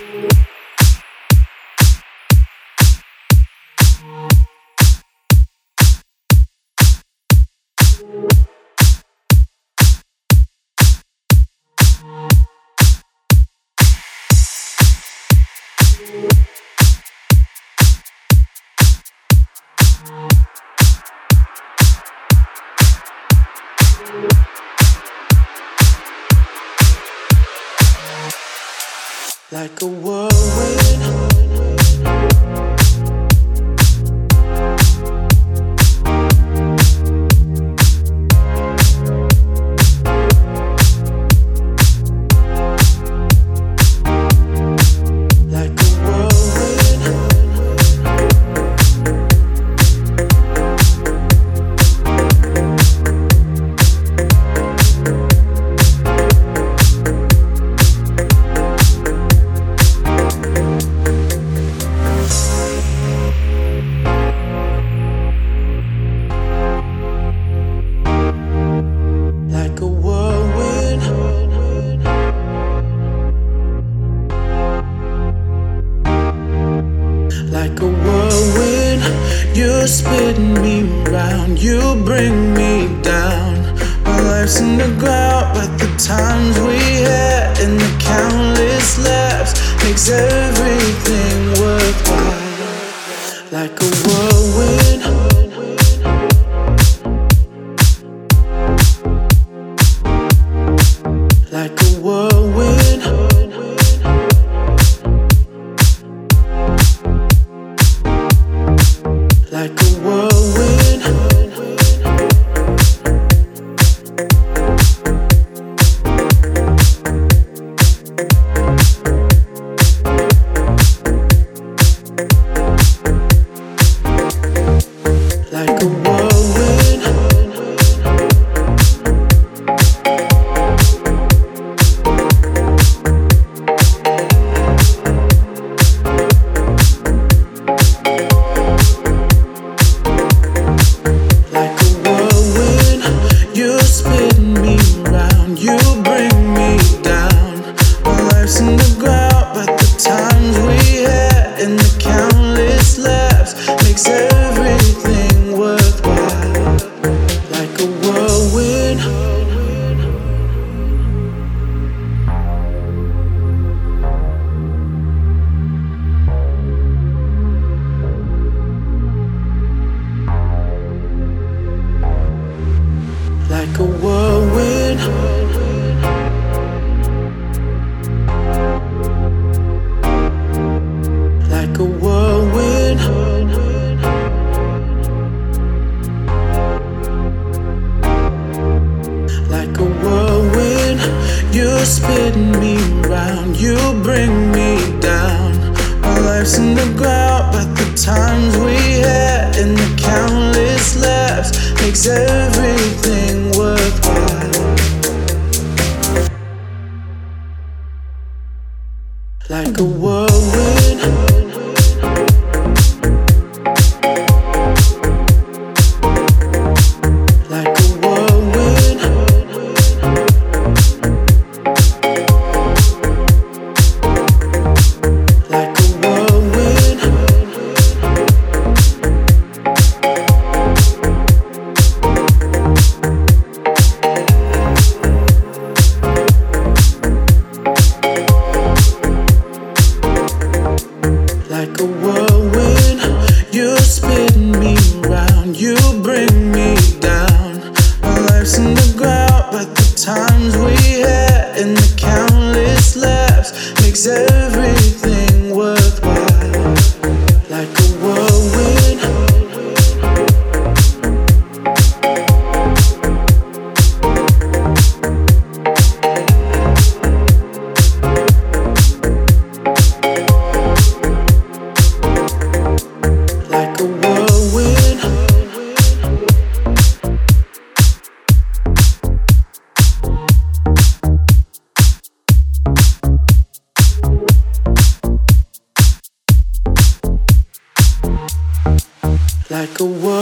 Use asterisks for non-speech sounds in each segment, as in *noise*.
like The world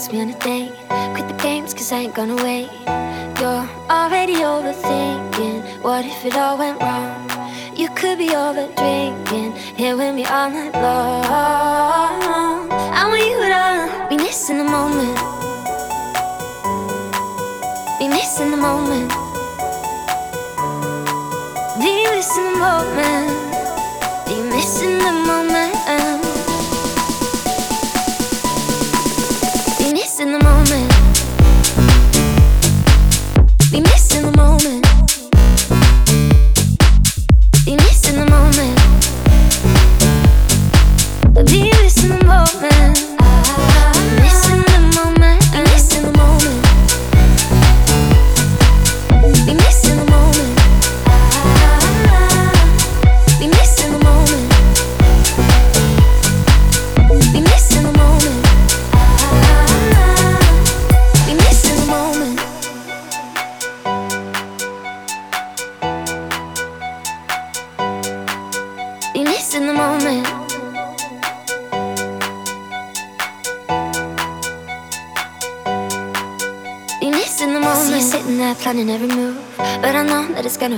for you to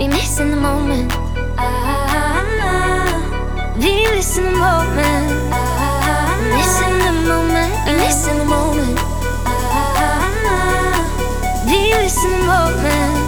Be missing the moment. Ah, ah, ah. Be missing the moment. Missing the moment. Be missing the moment. Be missing the moment. Missing the moment.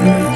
wasn't.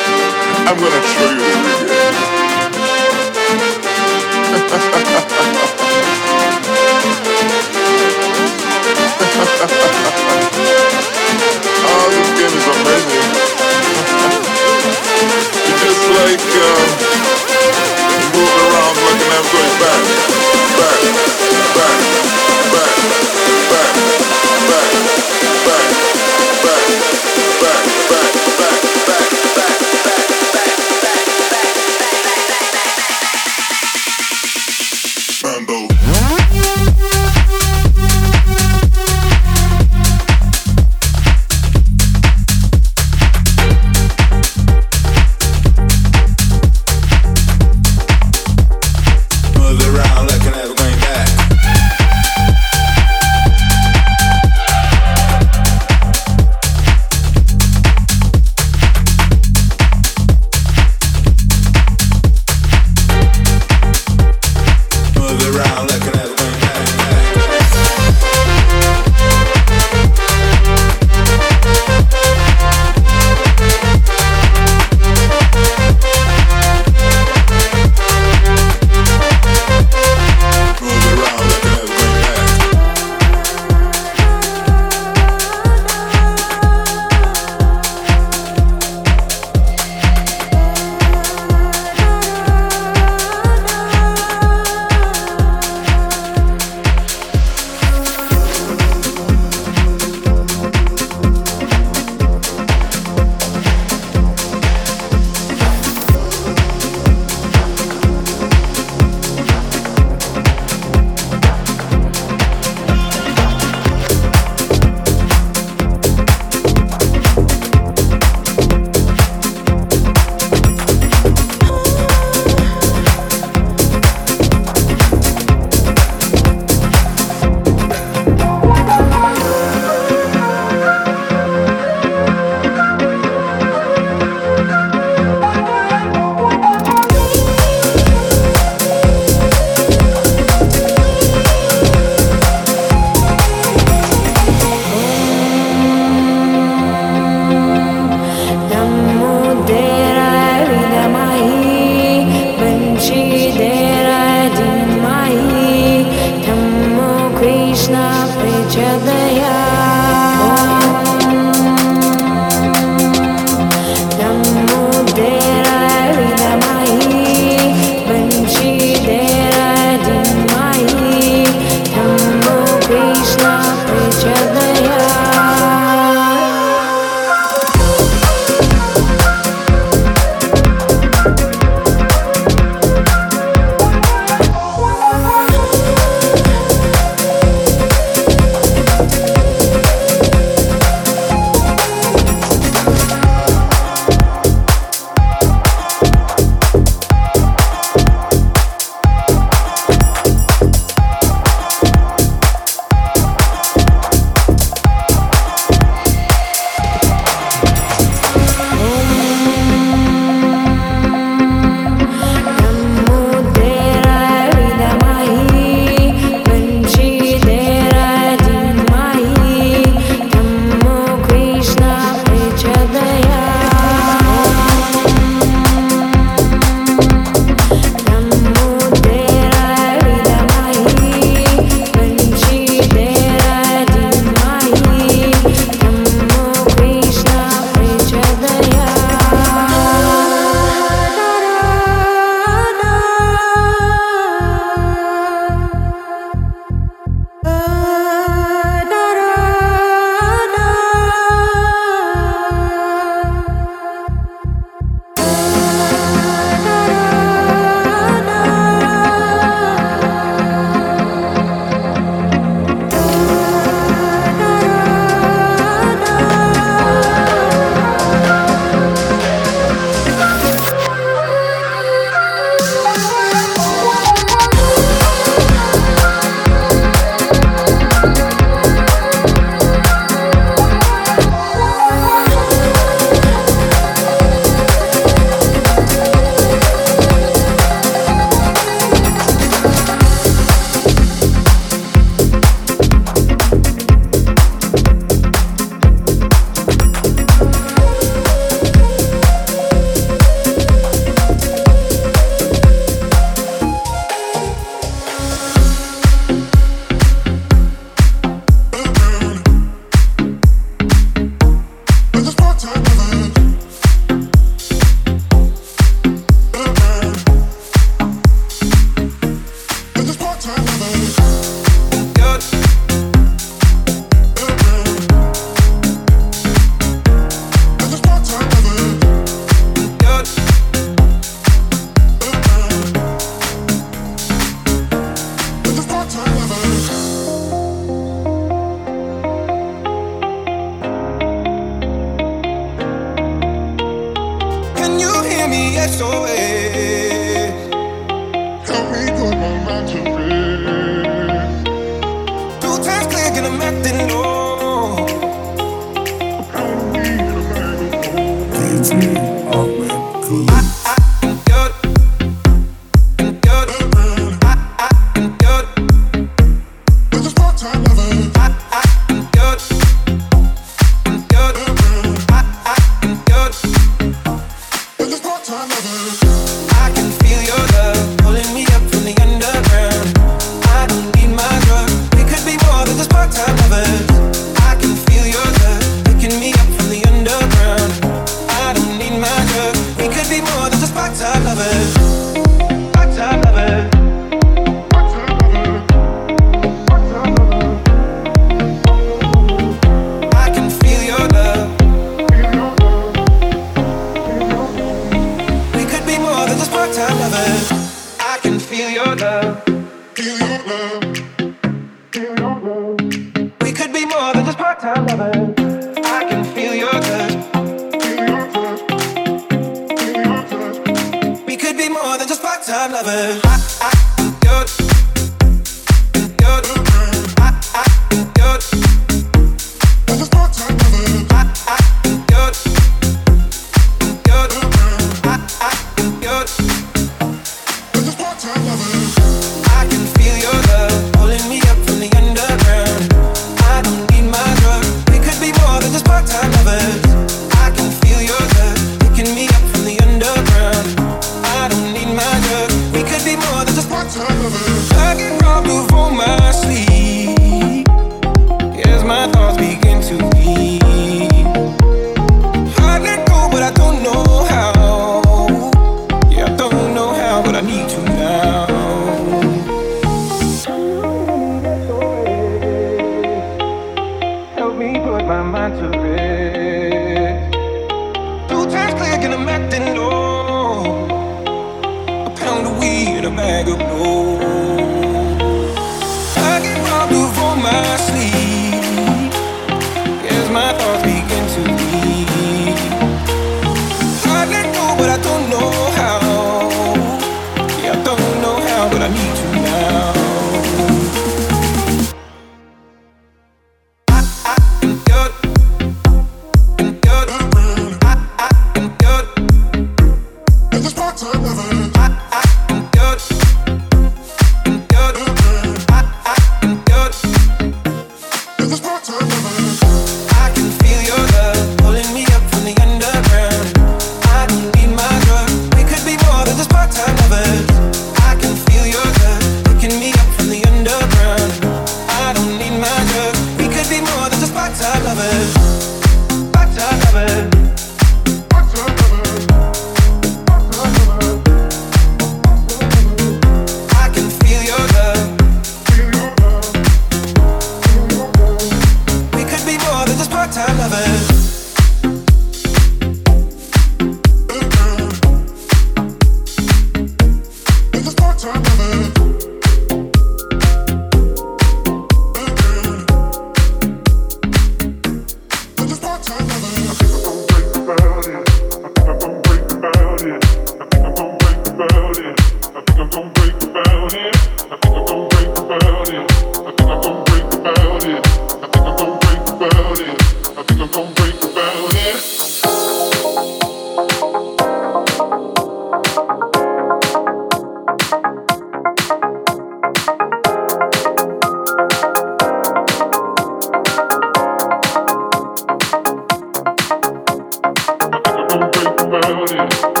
opened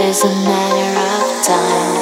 and of breakup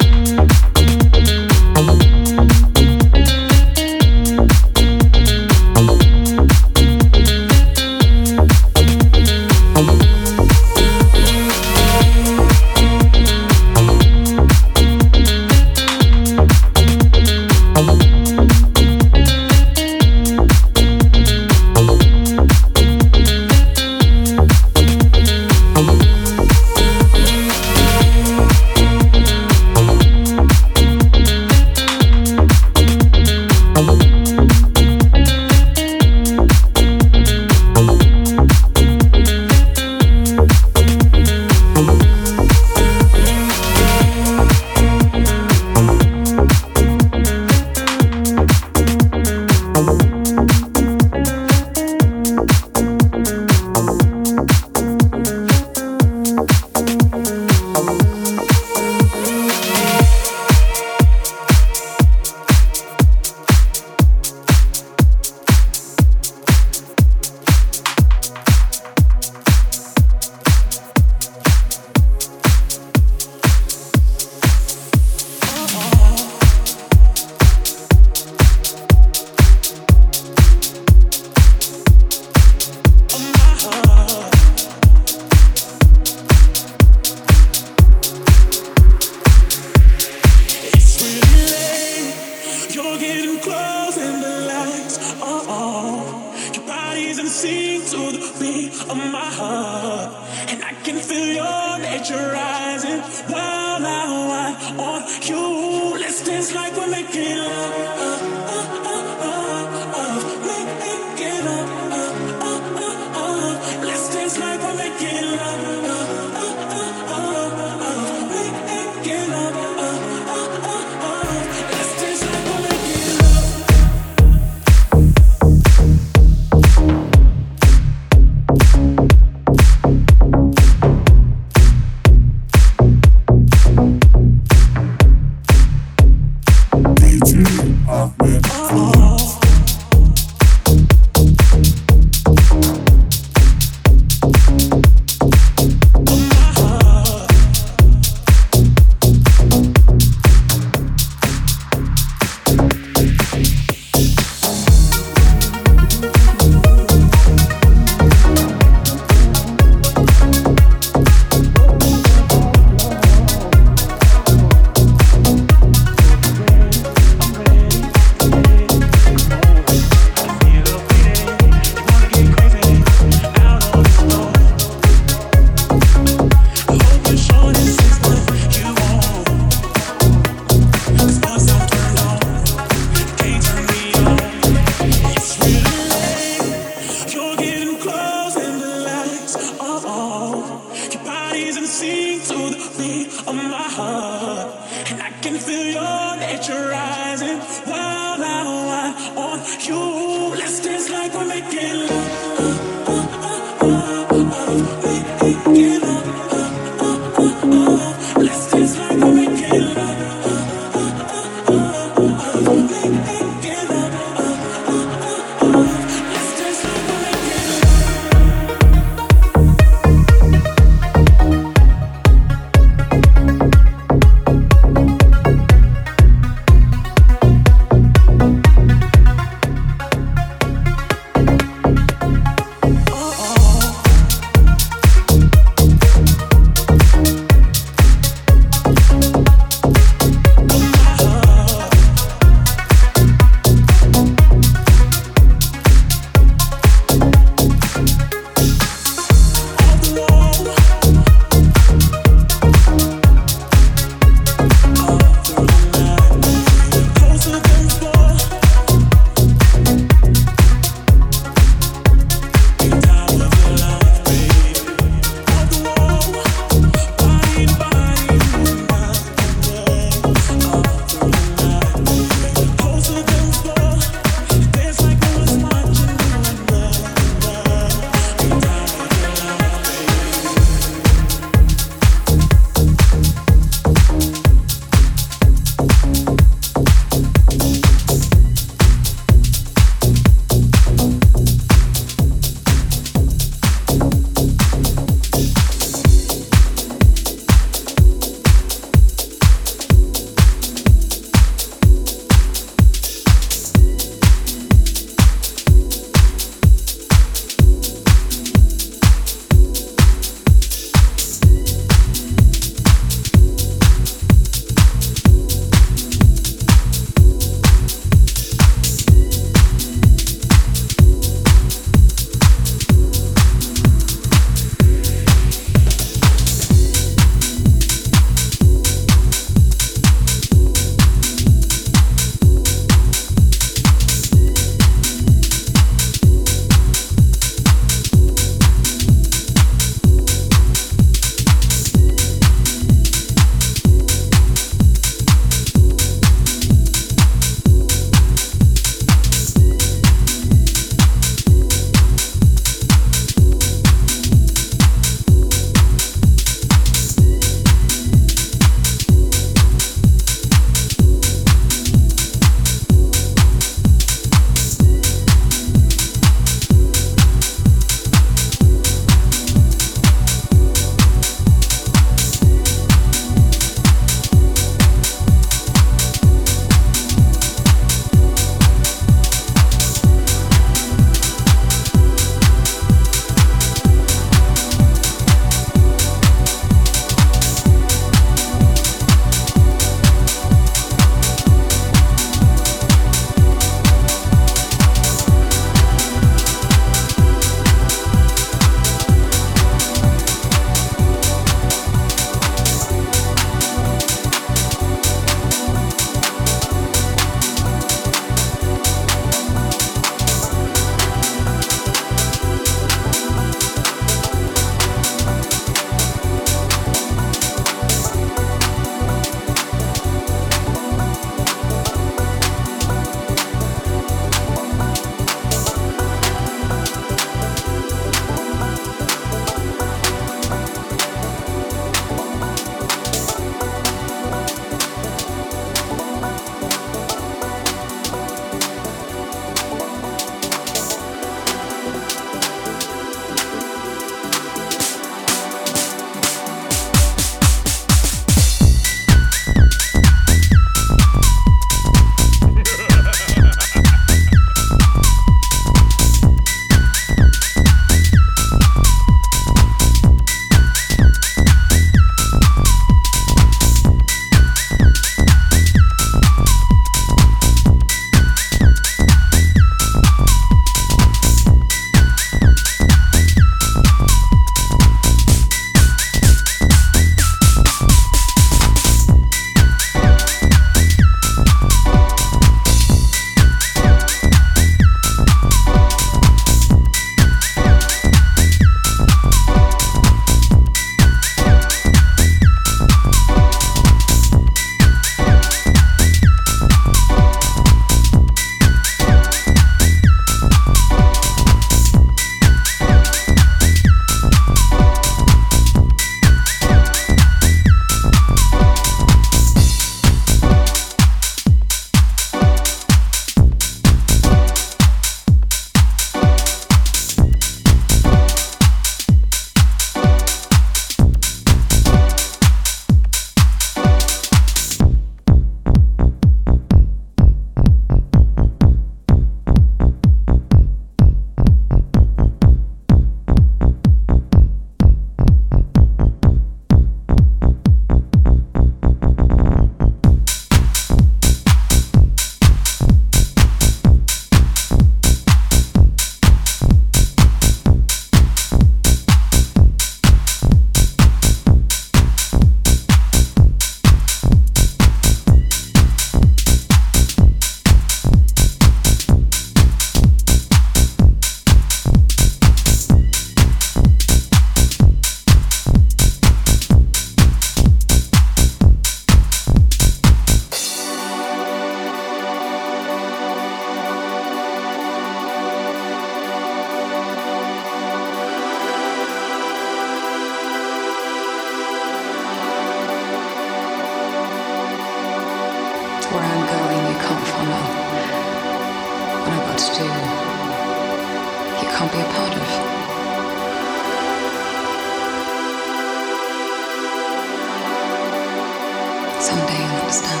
Someday you'll understand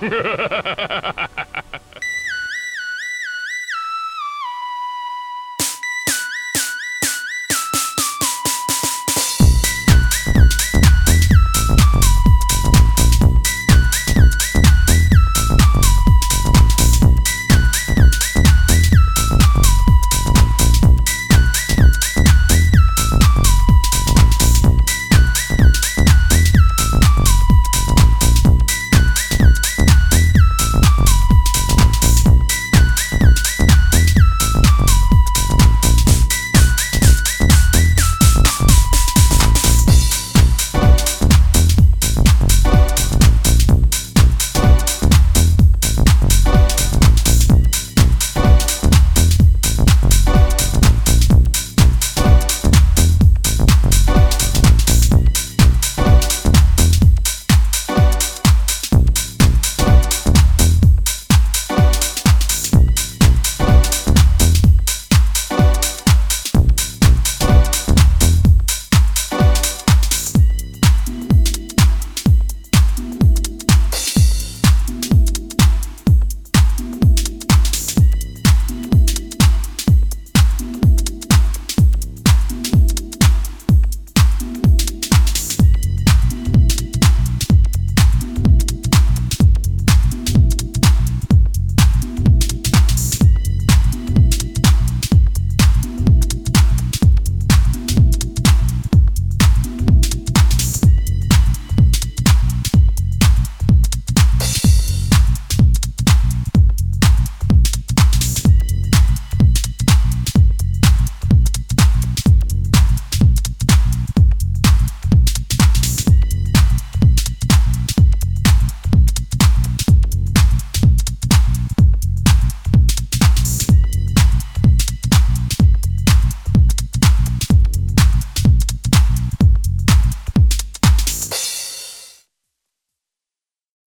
that. *laughs*